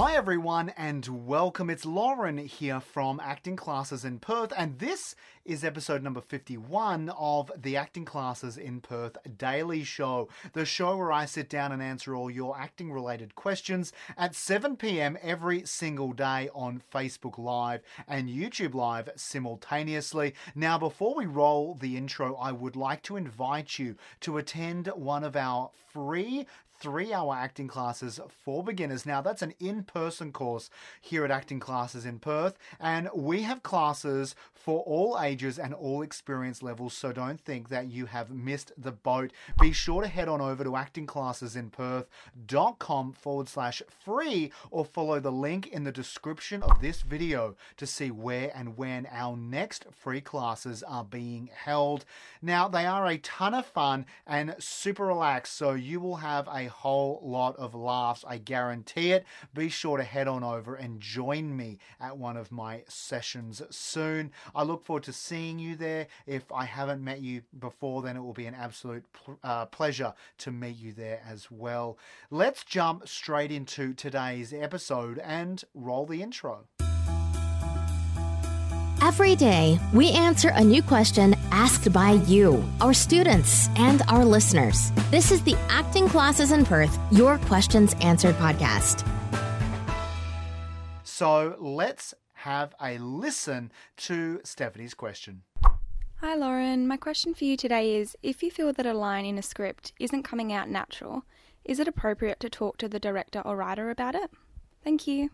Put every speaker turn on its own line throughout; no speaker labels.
Hi everyone and welcome. It's Lauren here from Acting Classes in Perth and this is episode number 51 of the Acting Classes in Perth Daily Show, the show where I sit down and answer all your acting related questions at 7 p.m. every single day on Facebook Live and YouTube Live simultaneously. Now, before we roll the intro, I would like to invite you to attend one of our free three hour acting classes for beginners. Now, that's an in person course here at Acting Classes in Perth, and we have classes for all ages and all experience levels, so don't think that you have missed the boat. Be sure to head on over to actingclassesinperth.com forward slash free or follow the link in the description of this video to see where and when our next free classes are being held. Now, they are a ton of fun and super relaxed, so you will have a whole lot of laughs. I guarantee it. Be sure to head on over and join me at one of my sessions soon. I look forward to seeing you there. If I haven't met you before, then it will be an absolute uh, pleasure to meet you there as well. Let's jump straight into today's episode and roll the intro.
Every day, we answer a new question asked by you, our students, and our listeners. This is the Acting Classes in Perth Your Questions Answered podcast.
So let's have a listen to Stephanie's question.
Hi, Lauren. My question for you today is if you feel that a line in a script isn't coming out natural, is it appropriate to talk to the director or writer about it? Thank you.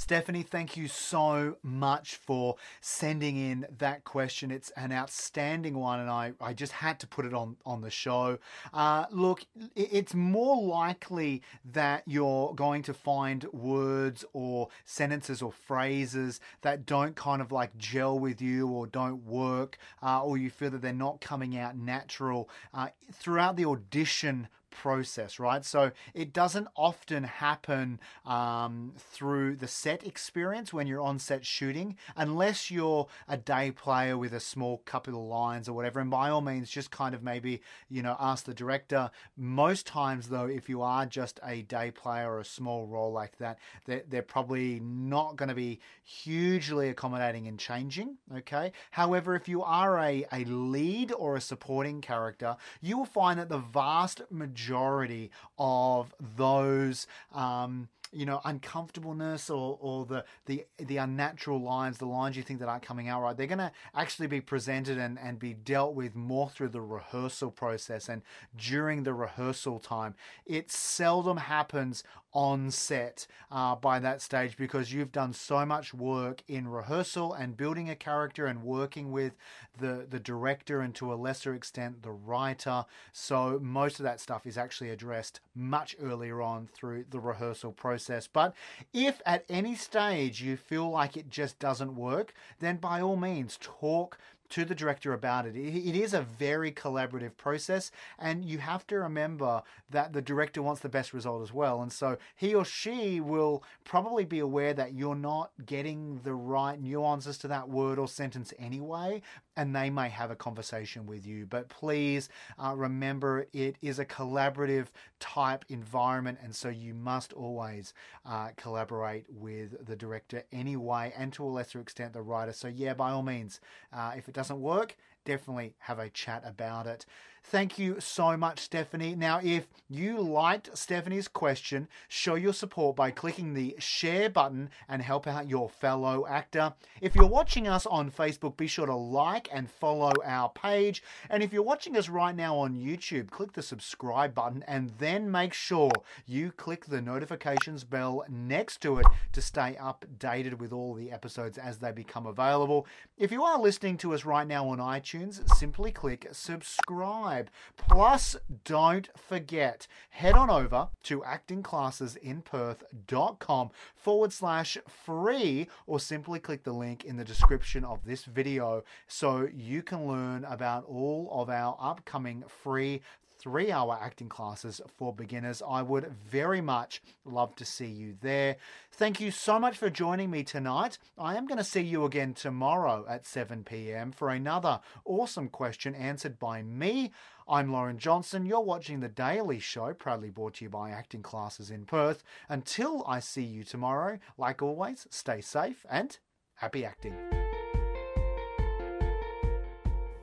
Stephanie, thank you so much for sending in that question. It's an outstanding one, and I, I just had to put it on, on the show. Uh, look, it's more likely that you're going to find words or sentences or phrases that don't kind of like gel with you or don't work, uh, or you feel that they're not coming out natural uh, throughout the audition process, right? So it doesn't often happen um, through the set experience when you're on set shooting, unless you're a day player with a small couple of lines or whatever. And by all means, just kind of maybe, you know, ask the director. Most times, though, if you are just a day player or a small role like that, they're, they're probably not going to be hugely accommodating and changing, okay? However, if you are a, a lead or a supporting character, you will find that the vast majority majority of those um, you know uncomfortableness or, or the, the the unnatural lines the lines you think that aren't coming out right they're going to actually be presented and, and be dealt with more through the rehearsal process and during the rehearsal time. It seldom happens on set uh, by that stage because you've done so much work in rehearsal and building a character and working with the the director and to a lesser extent the writer. So most of that stuff is actually addressed much earlier on through the rehearsal process but if at any stage you feel like it just doesn't work then by all means talk to the director about it. It is a very collaborative process, and you have to remember that the director wants the best result as well. And so he or she will probably be aware that you're not getting the right nuances to that word or sentence anyway, and they may have a conversation with you. But please uh, remember it is a collaborative type environment, and so you must always uh, collaborate with the director anyway, and to a lesser extent, the writer. So, yeah, by all means, uh, if it doesn't work, definitely have a chat about it. Thank you so much, Stephanie. Now, if you liked Stephanie's question, show your support by clicking the share button and help out your fellow actor. If you're watching us on Facebook, be sure to like and follow our page. And if you're watching us right now on YouTube, click the subscribe button and then make sure you click the notifications bell next to it to stay updated with all the episodes as they become available. If you are listening to us right now on iTunes, simply click subscribe subscribe. Plus, don't forget, head on over to actingclassesinperth.com forward slash free or simply click the link in the description of this video so you can learn about all of our upcoming free three hour acting classes for beginners. I would very much love to see you there. Thank you so much for joining me tonight. I am going to see you again tomorrow at 7 p.m. for another awesome question answered by me. I'm Lauren Johnson. You're watching The Daily Show, proudly brought to you by Acting Classes in Perth. Until I see you tomorrow, like always, stay safe and happy acting.